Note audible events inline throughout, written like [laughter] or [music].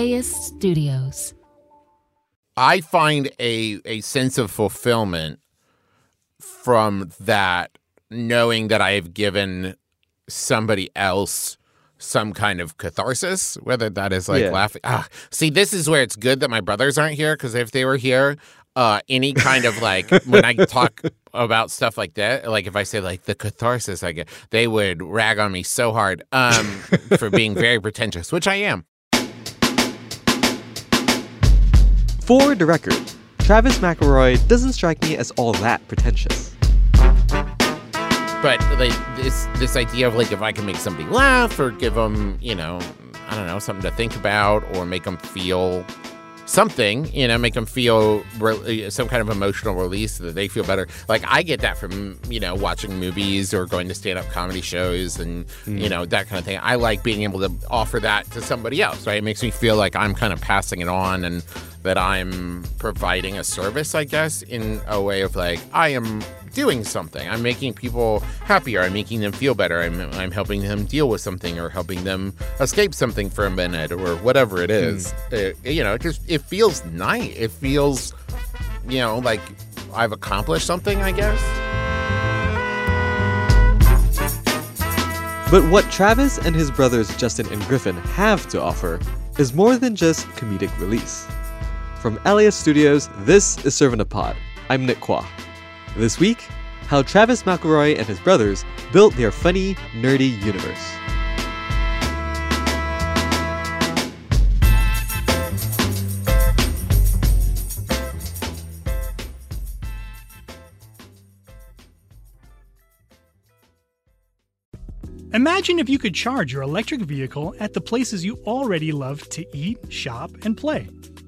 LAist Studios. I find a a sense of fulfillment from that knowing that I have given somebody else some kind of catharsis, whether that is like Yeah. laughing. Ah, see, this is where it's good that my brothers aren't here because if they were here, uh, any kind of like when I talk about stuff like that, like if I say like the catharsis I get, they would rag on me so hard um, for being very pretentious, which I am. For the record, Travis McElroy doesn't strike me as all that pretentious. but like this this idea of like if I can make somebody laugh or give them you know I don't know something to think about or make them feel something you know make them feel re- uh, some kind of emotional release so that they feel better. Like I get that from you know watching movies or going to stand up comedy shows and you mm. know that kind of thing. I like being able to offer that to somebody else right? It makes me feel like I'm kind of passing it on and that I'm providing a service I guess in a way of like I am doing something. I'm making people happier. I'm making them feel better. I'm, I'm helping them deal with something or helping them escape something for a minute or whatever it is. Uh, you know, it just it feels nice. It feels, you know, like I've accomplished something. I guess. But what Travis and his brothers Justin and Griffin have to offer is more than just comedic release. From LAist Studios, this is Servant of Pod. I'm Nick Quah. This week, how Travis McElroy and his brothers built their funny, nerdy universe. Imagine if you could charge your electric vehicle at the places you already love to eat, shop, and play.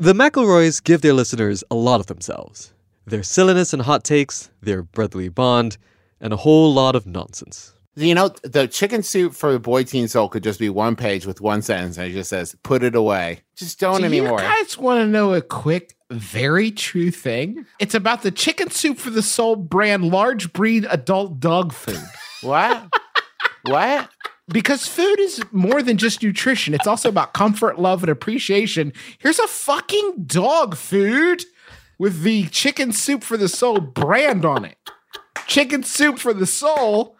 The McElroys give their listeners a lot of themselves their silliness and hot takes, their brotherly bond, and a whole lot of nonsense. You know, the chicken soup for the boy teen soul could just be one page with one sentence, and it just says, "Put it away." Just don't Do anymore. you guys want to know a quick, very true thing? It's about the Chicken Soup for the Soul brand large breed adult dog food. what? what? Because food is more than just nutrition, it's also about comfort, love, and appreciation. Here's a fucking dog food with the Chicken Soup for the Soul brand on it. Chicken Soup for the Soul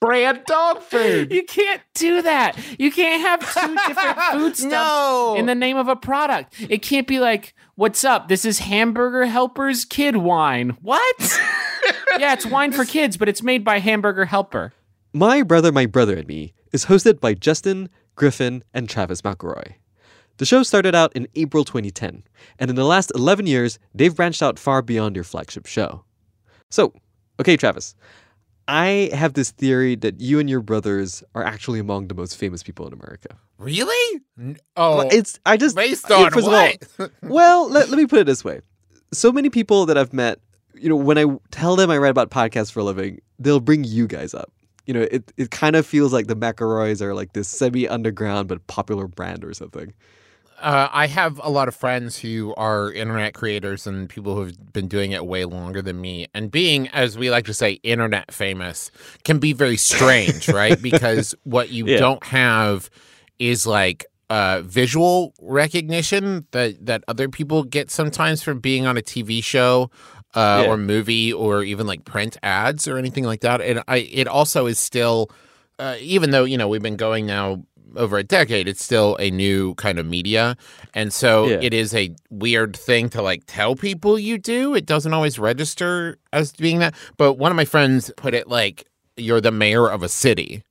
brand dog food. You can't do that. You can't have two different [laughs] food stuffs No. in the name of a product. It can't be like, "What's up? This is Hamburger Helper's kid wine." What? [laughs] yeah, it's wine for kids, but it's made by Hamburger Helper. My Brother, My Brother and Me is hosted by Justin, Griffin, and Travis McElroy. The show started out in April 2010, and in the last 11 years, they've branched out far beyond your flagship show. So, okay, Travis, I have this theory that you and your brothers are actually among the most famous people in America. Really? Oh, It's I just based on of what? all, [laughs] well, let, let me put it this way. So many people that I've met, you know, when I tell them I write about podcasts for a living, they'll bring you guys up. You know, it, it kind of feels like the McElroys are like this semi underground but popular brand or something. Uh, I have a lot of friends who are internet creators and people who've been doing it way longer than me. And being, as we like to say, internet famous can be very strange, [laughs] right? Because what you Yeah. don't have is like uh, visual recognition that that other people get sometimes from being on a TV show. Uh, Yeah. or movie or even like print ads or anything like that and I it also is still uh, even though you know we've been going now over a decade, it's still a new kind of media, and so Yeah. it is a weird thing to like tell people you do. It doesn't always register as being that. But one of my friends put it like you're the mayor of a city.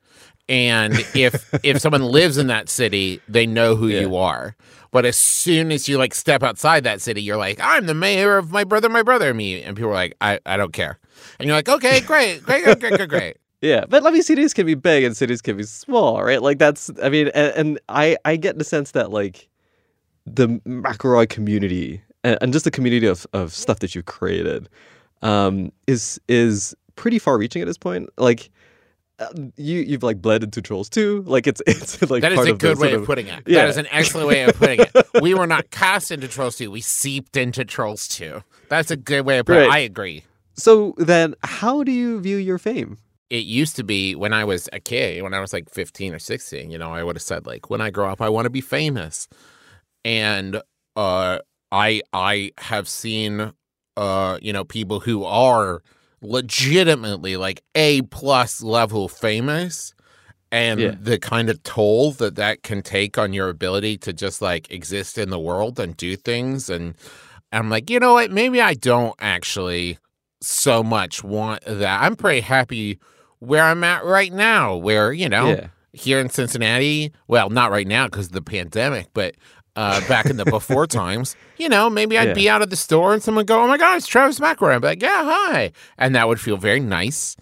And if [laughs] if someone lives in that city, they know who you are. But as soon as you like step outside that city, you're like, I'm the mayor of my brother, my brother, and me. And people are like, I, I don't care. And you're like, okay, [laughs] great, great, great, great, great, great. Yeah, but I mean, cities can be big and cities can be small, right? Like that's, I mean, and, and I I get the sense that like the McElroy community and, and just the community of, of stuff that you've created um, is is pretty far reaching at this point. Like you you've like bled into Trolls 2. Like it's [laughs] it's like That is part a of the good way of putting it. Yeah. That is an excellent way of putting it. [laughs] We were not cast into Trolls 2. We seeped into Trolls 2. That's a good way of putting it. I agree. So then, how do you view your fame? it used to be when I was a kid, when I was like 15 or 16, you know, I would have said like when I grow up I want to be famous. And uh I I have seen uh you know people who are legitimately like A plus level famous and Yeah. the kind of toll that that can take on your ability to just like exist in the world and do things and I'm like, you know what? Maybe I don't actually so much want that. I'm pretty happy where I'm at right now, where, you know, Yeah. here in Cincinnati, well, not right now because of the pandemic, but uh, back in the before [laughs] times, you know, maybe I'd Yeah. be out of the store and someone would go, oh my God, it's Travis McElroy. I'd be like, yeah, hi. And that would feel very nice.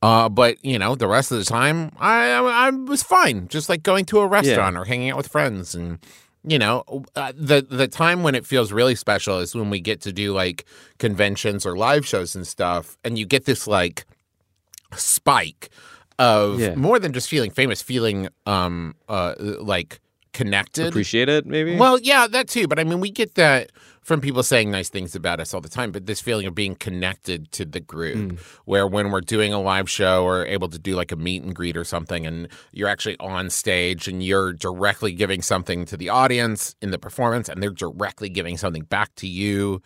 Uh, but, you know, the rest of the time, I, I, I was fine, just like going to a restaurant or hanging out with friends and, you know uh, the the time when it feels really special is when we get to do like conventions or live shows and stuff and you get this like spike of Yeah. more than just feeling famous feeling um uh like connected Appreciate it, maybe. well yeah that too but i mean we get that from people saying nice things about us all the time but this feeling of being connected to the group Mm. where when we're doing a live show or able to do like a meet and greet or something and you're actually on stage and you're directly giving something to the audience in the performance and they're directly giving something back to you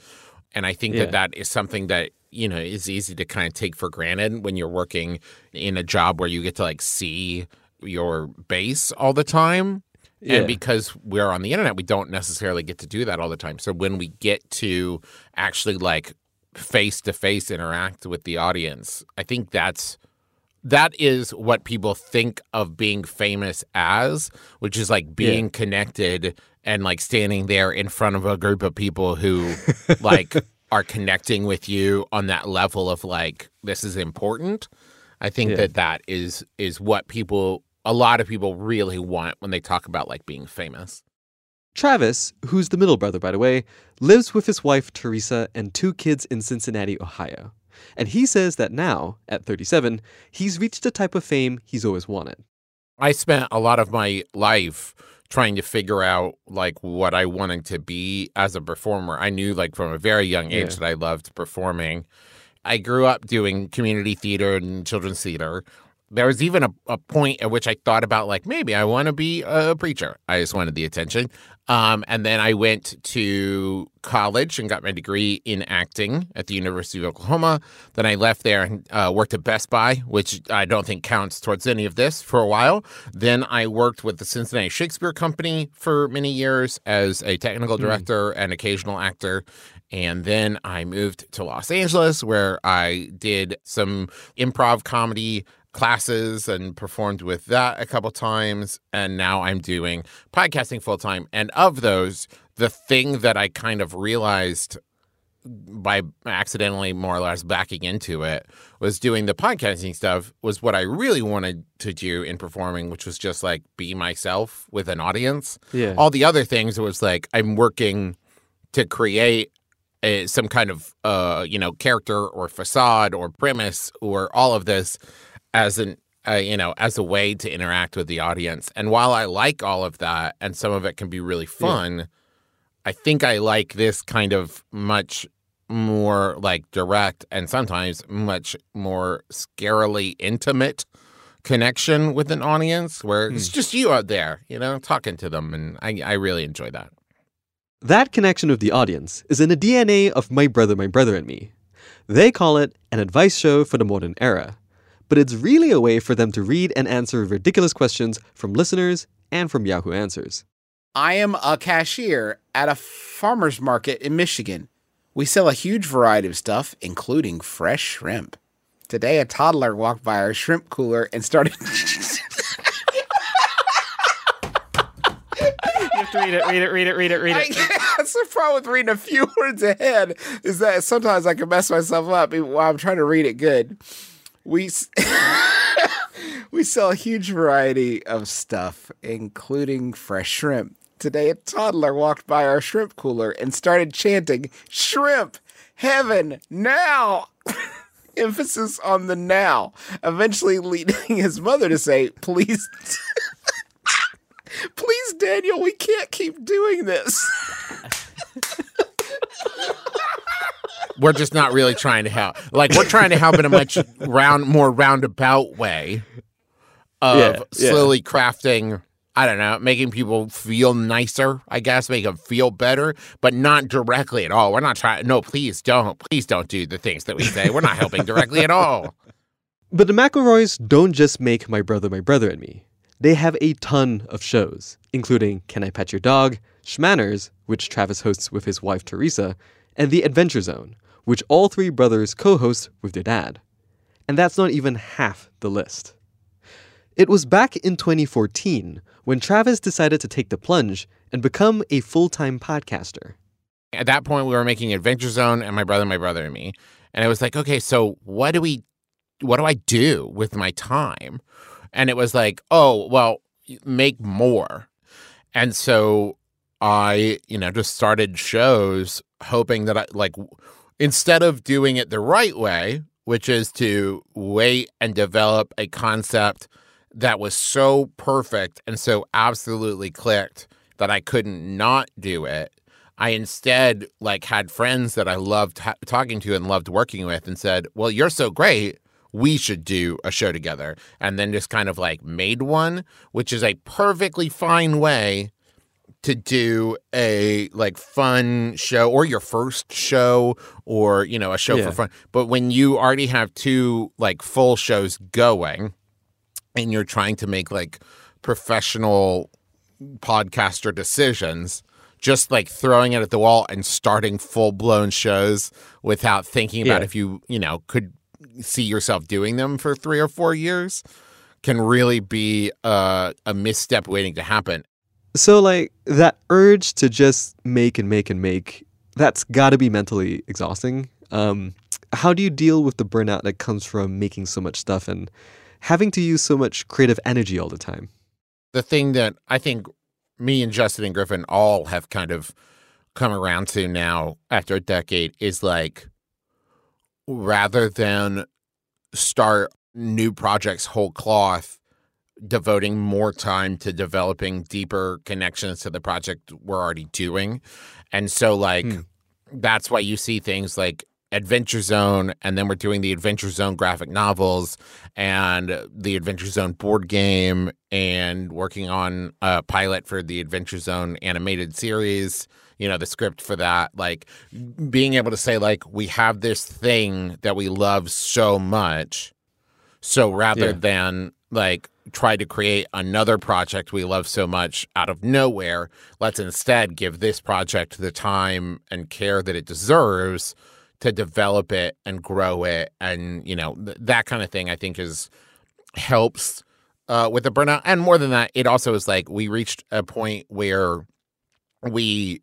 and i think Yeah. that that is something that you know is easy to kind of take for granted when you're working in a job where you get to like see your base all the time Yeah. and because we're on the internet, we don't necessarily get to do that all the time. So when we get to actually like face to face interact with the audience, I think that's that is what people think of being famous as, which is like being connected and like standing there in front of a group of people who like [laughs] are connecting with you on that level of like this is important. I think Yeah. that that is is what people a lot of people really want when they talk about like being famous. Travis, who's the middle brother, by the way, lives with his wife, Teresa, and two kids in Cincinnati, Ohio. And he says that now, at 37, he's reached the type of fame he's always wanted. I spent a lot of my life trying to figure out like what I wanted to be as a performer. I knew like from a very young age Yeah. that I loved performing. I grew up doing community theater and children's theater. There was even a, a point at which I thought about like maybe I want to be a preacher. I just wanted the attention. Um, and then I went to college and got my degree in acting at the University of Oklahoma. Then I left there and uh, worked at Best Buy, which I don't think counts towards any of this for a while. Then I worked with the Cincinnati Shakespeare Company for many years as a technical director and occasional actor. And then I moved to Los Angeles where I did some improv comedy classes and performed with that a couple times. And now I'm doing podcasting full time. And of those, the thing that I kind of realized by accidentally more or less backing into it was doing the podcasting stuff was what I really wanted to do in performing, which was just like be myself with an audience. Yeah. All the other things it was like I'm working to create a, some kind of uh you know character or facade or premise or all of this as an uh, you know as a way to interact with the audience. And while I like all of that and some of it can be really fun, I think I like this kind of much more like direct and sometimes much more scarily intimate connection with an audience where it's just you out there, you know, talking to them. And I, I really enjoy that. That connection with the audience is in the DNA of My Brother, My Brother and Me. They call it an advice show for the modern era. But it's really a way for them to read and answer ridiculous questions from listeners and from Yahoo Answers. I am a cashier at a farmer's market in Michigan. We sell a huge variety of stuff, including fresh shrimp. Today, a toddler walked by our shrimp cooler and started. [laughs] You have to read it, read it, read it, read it, read I, it. that's the problem with reading a few [laughs] words ahead is that sometimes I can mess myself up while I'm trying to read it good. We [laughs] we sell a huge variety of stuff, including fresh shrimp. Today, a toddler walked by our shrimp cooler and started chanting, "Shrimp, heaven, now!" [laughs] Emphasis on the now. Eventually, leading his mother to say, "Please." [laughs] Please, Daniel, we can't keep doing this. We're just not really trying to help. Like we're trying to help in a much round, more roundabout way of Yeah, yeah. slowly crafting. I don't know, making people feel nicer. I guess make them feel better, but not directly at all. We're not trying. No, please don't. Please don't do the things that we say. We're not helping directly at all. But the McElroys don't just make My Brother, My Brother and Me. They have a ton of shows, including Can I Pet Your Dog, Schmanners, which Travis hosts with his wife Teresa, and The Adventure Zone, which all three brothers co host with their dad. And that's not even half the list. It was back in 2014 when Travis decided to take the plunge and become a full time podcaster. At that point, we were making Adventure Zone and my brother, my brother, and me. And it was like, okay, so what do we, what do I do with my time? And it was like, oh, well, make more. And so I, you know, just started shows hoping that I, like, instead of doing it the right way, which is to wait and develop a concept that was so perfect and so absolutely clicked that I couldn't not do it. I instead like had friends that I loved ha- talking to and loved working with and said, "Well, you're so great, we should do a show together." And then just kind of like made one, which is a perfectly fine way to do a like fun show or your first show or, you know, a show Yeah. for fun. But when you already have two like full shows going and you're trying to make like professional podcaster decisions, just like throwing it at the wall and starting full blown shows without thinking about Yeah. if you, you know, could see yourself doing them for three or four years can really be a, a misstep waiting to happen. So, like, that urge to just make and make and make, that's got to be mentally exhausting. Um, how do you deal with the burnout that comes from making so much stuff and having to use so much creative energy all the time? the thing that I think me and Justin and Griffin all have kind of come around to now after a decade is like rather than start new projects whole cloth, devoting more time to developing deeper connections to the project we're already doing. And so, like, Hmm. that's why you see things like Adventure Zone, and then we're doing the Adventure Zone graphic novels and the Adventure Zone board game, and working on a pilot for the Adventure Zone animated series. You know, the script for that. Like, being able to say, like, we have this thing that we love so much. So rather Yeah. than like try to create another project we love so much out of nowhere, let's instead give this project the time and care that it deserves to develop it and grow it. And you know th- that kind of thing i think is helps uh, with the burnout. And more than that it also is like we reached a point where we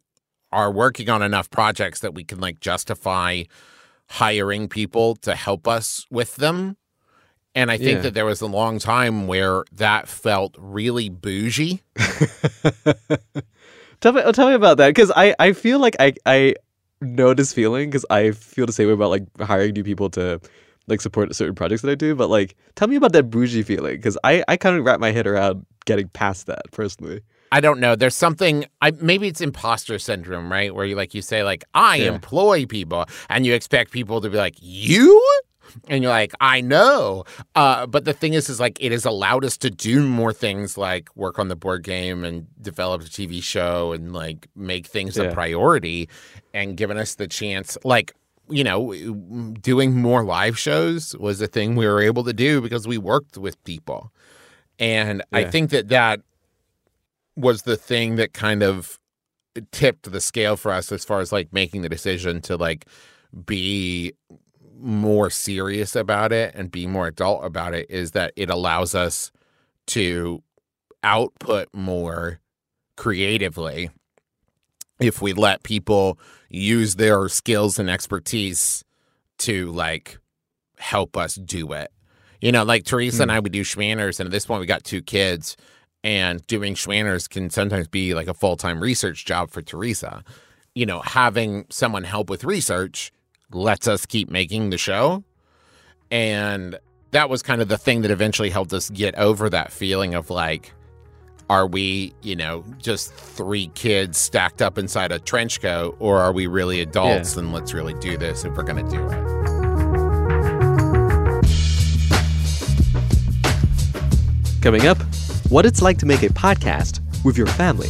are working on enough projects that we can like justify hiring people to help us with them and i think Yeah. that there was a long time where that felt really bougie [laughs] Tell me, oh, tell me about that because I, I feel like I, I know this feeling because I feel the same way about like hiring new people to like support certain projects that I do. But like, tell me about that bougie feeling because I, I kind of wrap my head around getting past that personally. I don't know. There's something. I maybe it's imposter syndrome, right? Where you like you say like I Yeah. employ people, and you expect people to be like you, and you're like I know. Uh, but the thing is, is like it has allowed us to do more things like work on the board game and develop a TV show and like make things Yeah. a priority, and given us the chance. Like you know, doing more live shows was a thing we were able to do because we worked with people. And I think that that was the thing that kind of tipped the scale for us as far as like making the decision to like be more serious about it and be more adult about it is that it allows us to output more creatively if we let people use their skills and expertise to like help us do it. You know, like Teresa and hmm. I would do Schmanners, and at this point we got two kids, and doing Schmanners can sometimes be like a full time research job for Teresa. You know, having someone help with research lets us keep making the show. And that was kind of the thing that eventually helped us get over that feeling of like, are we, you know, just three kids stacked up inside a trench coat, or are we really adults and let's really do this if we're going to do it? Coming up, what it's like to make a podcast with your family.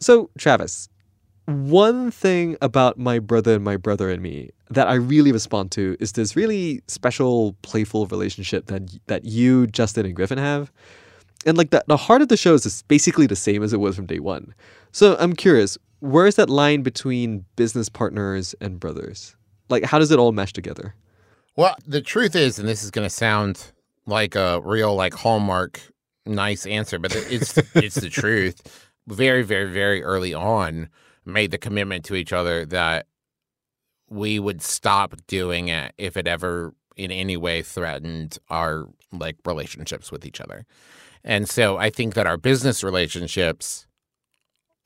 So, Travis, one thing about my brother and my brother and me that I really respond to is this really special, playful relationship that that you, Justin, and Griffin have. And like the, the heart of the show is basically the same as it was from day one. So I'm curious, where is that line between business partners and brothers? Like, how does it all mesh together? Well, the truth is, and this is going to sound like a real like hallmark nice answer, but it's it's the [laughs] truth. Very, very, very early on, made the commitment to each other that we would stop doing it if it ever in any way threatened our like relationships with each other. And so I think that our business relationships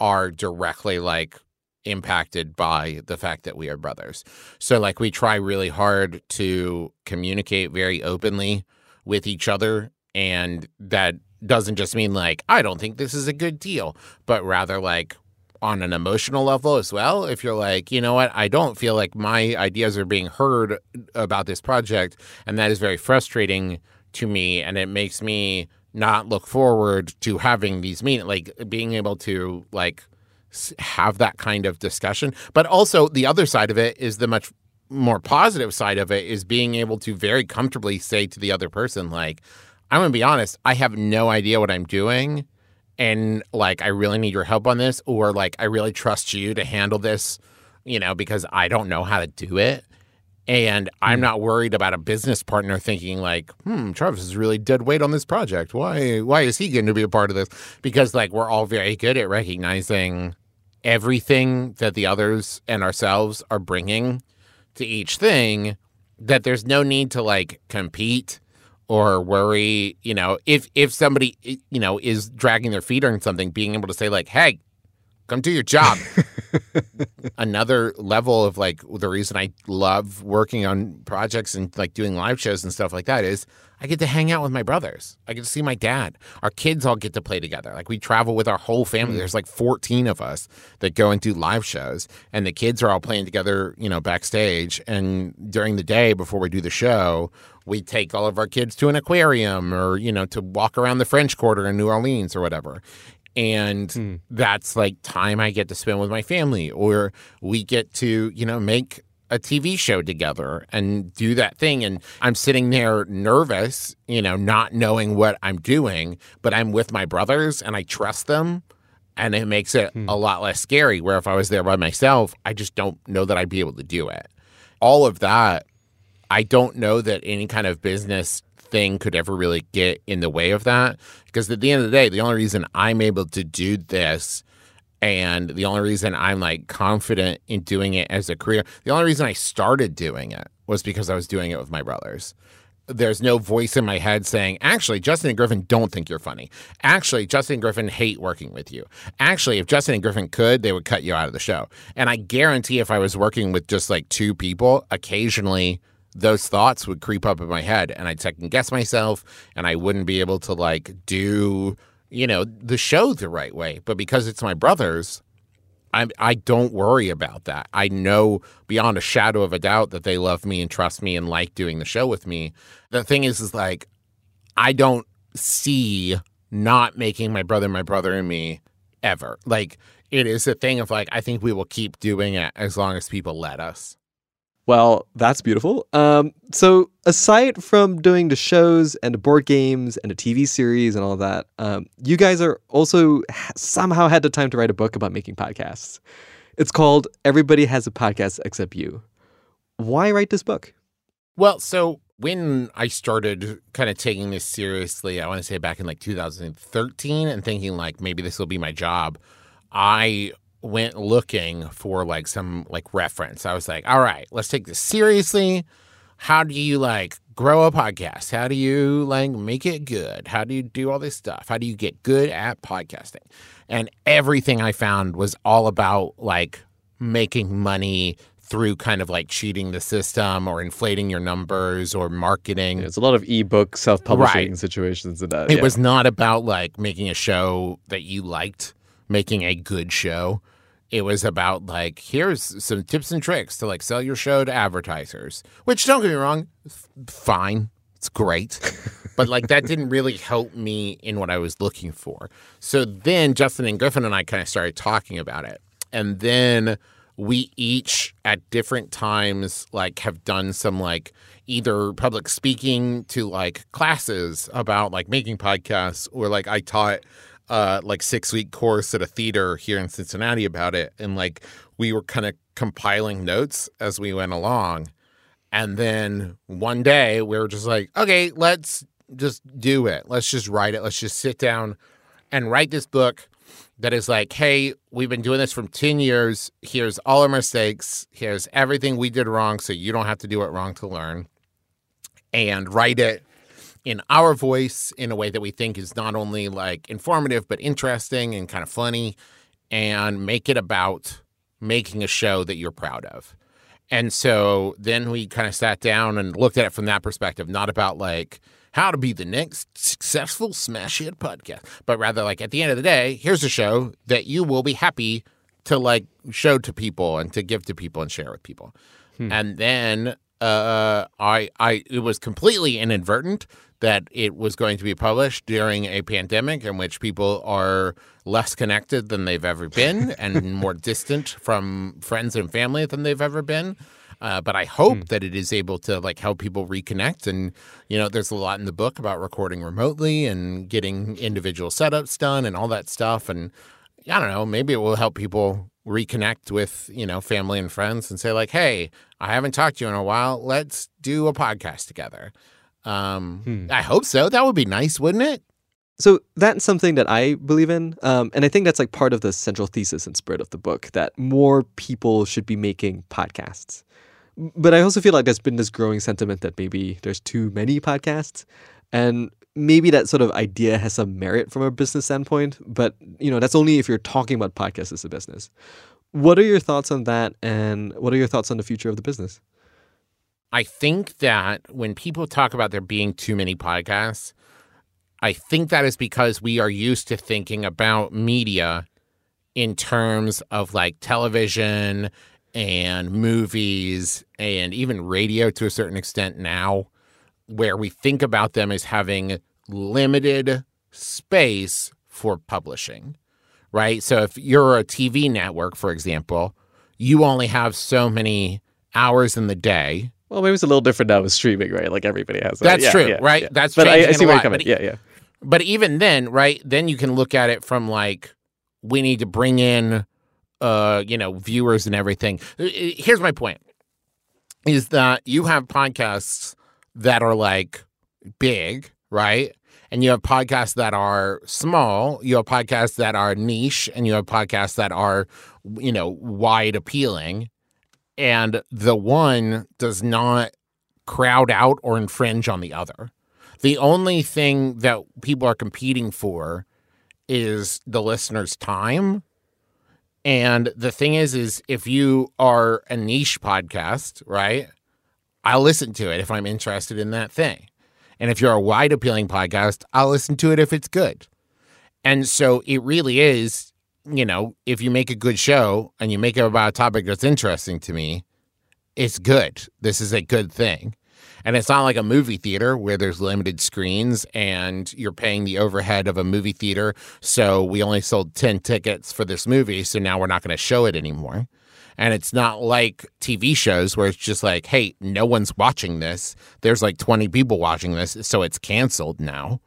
are directly like impacted by the fact that we are brothers. So like we try really hard to communicate very openly with each other and that doesn't just mean like I don't think this is a good deal, but rather like on an emotional level as well. If you're like, you know what, I don't feel like my ideas are being heard about this project, and that is very frustrating to me, and it makes me not look forward to having these meetings, like being able to like have that kind of discussion. But also the other side of it is the much more positive side of it is being able to very comfortably say to the other person, like, I'm gonna be honest, I have no idea what I'm doing. And like, I really need your help on this, or like, I really trust you to handle this, you know, because I don't know how to do it. And I'm not worried about a business partner thinking like, hmm, Travis is really dead weight on this project. Why why is he going to be a part of this? Because like we're all very good at recognizing everything that the others and ourselves are bringing to each thing that there's no need to like compete or worry, you know, if if somebody you know is dragging their feet on something, being able to say like, "Hey, come do your job. [laughs] Another level of like the reason I love working on projects and like doing live shows and stuff like that is I get to hang out with my brothers. I get to see my dad. Our kids all get to play together. Like we travel with our whole family. Hmm. There's like 14 of us that go and do live shows, and the kids are all playing together, you know, backstage. And during the day before we do the show, we take all of our kids to an aquarium or, you know, to walk around the French Quarter in New Orleans or whatever and hmm. that's like time I get to spend with my family, or we get to you know make a TV show together and do that thing. And I'm sitting there nervous, you know, not knowing what I'm doing, but I'm with my brothers and I trust them. And it makes it hmm. a lot less scary. Where if I was there by myself, I just don't know that I'd be able to do it. All of that, I don't know that any kind of business thing could ever really get in the way of that. Because at the end of the day, the only reason I'm able to do this and the only reason I'm like confident in doing it as a career, the only reason I started doing it was because I was doing it with my brothers. There's no voice in my head saying, actually, Justin and Griffin don't think you're funny. Actually, Justin and Griffin hate working with you. Actually, if Justin and Griffin could, they would cut you out of the show. And I guarantee if I was working with just like two people, occasionally those thoughts would creep up in my head and I'd second guess myself and I wouldn't be able to like do, you know, the show the right way. But because it's my brothers, I I don't worry about that. I know beyond a shadow of a doubt that they love me and trust me and like doing the show with me. The thing is is like I don't see not making my brother my brother and me ever. Like it is a thing of like I think we will keep doing it as long as people let us. Well, that's beautiful. Um, so aside from doing the shows and the board games and the TV series and all that, um, you guys are also ha- somehow had the time to write a book about making podcasts. It's called Everybody Has a Podcast Except You. Why write this book? Well, so when I started kind of taking this seriously, I want to say back in like 2013 and thinking like maybe this will be my job, I went looking for like some like reference. I was like, all right, let's take this seriously. How do you like grow a podcast? How do you like make it good? How do you do all this stuff? How do you get good at podcasting? And everything I found was all about like making money through kind of like cheating the system or inflating your numbers or marketing. There's a lot of ebook self-publishing Right. situations that. It yeah. was not about like making a show that you liked, making a good show. It was about like here's some tips and tricks to like sell your show to advertisers. Which don't get me wrong, f- fine. It's great. [laughs] but like that didn't really help me in what I was looking for. So then Justin and Griffin and I kind of started talking about it. And then we each at different times like have done some like either public speaking to like classes about like making podcasts or like I taught uh like 6 week course at a theater here in Cincinnati about it and like we were kind of compiling notes as we went along and then one day we were just like okay let's just do it let's just write it let's just sit down and write this book that is like, hey, we've been doing this for 10 years. Here's all our mistakes. Here's everything we did wrong so you don't have to do it wrong to learn. And write it in our voice in a way that we think is not only like informative, but interesting and kind of funny. And make it about making a show that you're proud of. And so then we kind of sat down and looked at it from that perspective, not about like how to be the next successful smash hit podcast, but rather like at the end of the day, here's a show that you will be happy to like show to people and to give to people and share with people. Hmm. And then uh, I I it was completely inadvertent that it was going to be published during a pandemic in which people are less connected than they've ever been [laughs] and more distant from friends and family than they've ever been. Uh, but I hope that it is able to like help people reconnect. And you know, there's a lot in the book about recording remotely and getting individual setups done and all that stuff. And I don't know, maybe it will help people reconnect with you know family and friends and say like, hey, I haven't talked to you in a while. Let's do a podcast together. Um, I hope so. That would be nice, wouldn't it? So that's something that I believe in, um, and I think that's like part of the central thesis and spirit of the book that more people should be making podcasts. But I also feel like there's been this growing sentiment that maybe there's too many podcasts, and maybe that sort of idea has some merit from a business standpoint, but you know, that's only if you're talking about podcasts as a business. What are your thoughts on that and what are your thoughts on the future of the business? I think that when people talk about there being too many podcasts, I think that is because we are used to thinking about media in terms of like television and movies and even radio to a certain extent now, where we think about them as having limited space for publishing, right? So if you're a TV network, for example, you only have so many hours in the day. Well, maybe it's a little different now with streaming, right? Like everybody has that. That's Yeah, true, yeah, right? yeah. That's but I, I see where you're coming. but Yeah, yeah. But even then, right? Then you can look at it from like we need to bring in uh, you know, viewers and everything. Here's my point is that you have podcasts that are like big, right? And you have podcasts that are small, you have podcasts that are niche, and you have podcasts that are, you know, wide appealing. And the one does not crowd out or infringe on the other. The only thing that people are competing for is the listener's time. And the thing is, is if you are a niche podcast, right? I'll listen to it if I'm interested in that thing. And if you're a wide appealing podcast, I'll listen to it if it's good. And so it really is, you know, if you make a good show and you make it about a topic that's interesting to me, it's good. This is a good thing. And it's not like a movie theater where there's limited screens and you're paying the overhead of a movie theater. So we only sold 10 tickets for this movie. So now we're not going to show it anymore. And it's not like TV shows where it's just like, hey, no one's watching this. There's like 20 people watching this. So it's canceled now.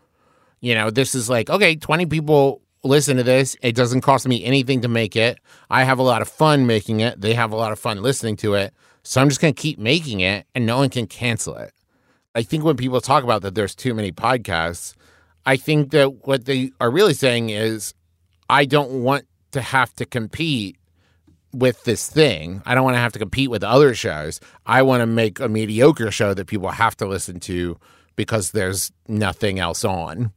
You know, this is like, okay, 20 people listen to this. It doesn't cost me anything to make it. I have a lot of fun making it. They have a lot of fun listening to it. So I'm just going to keep making it and no one can cancel it. I think when people talk about that there's too many podcasts, I think that what they are really saying is I don't want to have to compete with this thing. I don't want to have to compete with other shows. I want to make a mediocre show that people have to listen to because there's nothing else on.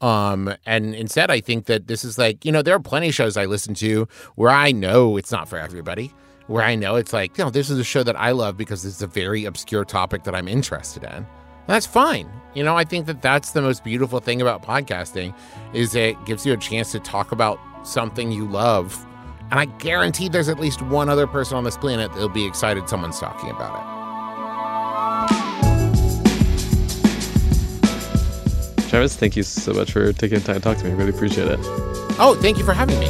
Um, and instead, I think that this is like, you know, there are plenty of shows I listen to where I know it's not for everybody, where I know it's like, you know, this is a show that I love because it's a very obscure topic that I'm interested in. That's fine. You know, I think that that's the most beautiful thing about podcasting is it gives you a chance to talk about something you love. And I guarantee there's at least one other person on this planet that'll be excited someone's talking about it. Travis, thank you so much for taking the time to talk to me. I really appreciate it. Oh, thank you for having me.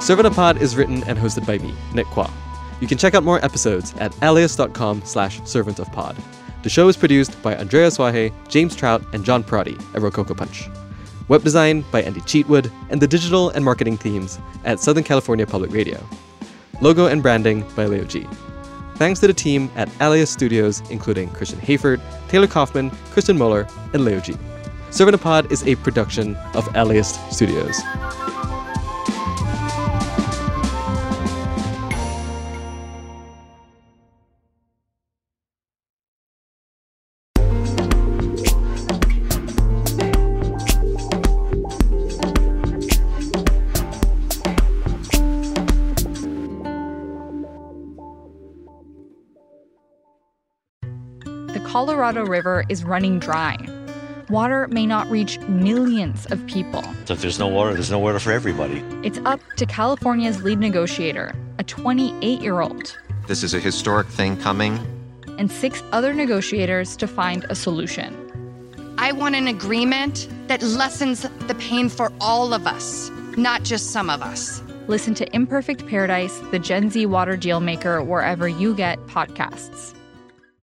Servant of Pod is written and hosted by me, Nick Quah. You can check out more episodes at laist.com slash servant of pod. The show is produced by Andrea Swahe, James Trout, and John Prati at Rococo Punch. Web design by Andy Cheatwood, and the digital and marketing themes at Southern California Public Radio. Logo and branding by Leo G. Thanks to the team at LAist Studios, including Christian Hayford, Taylor Kaufman, Kristen Muller, and Leo G. Servant of Pod is a production of LAist Studios. Colorado River is running dry. Water may not reach millions of people. So if there's no water, there's no water for everybody. It's up to California's lead negotiator, a 28 year old, This is a historic thing coming. and six other negotiators to find a solution. I want an agreement that lessens the pain for all of us, not just some of us. Listen to Imperfect Paradise, the Gen Z water deal maker, wherever you get podcasts.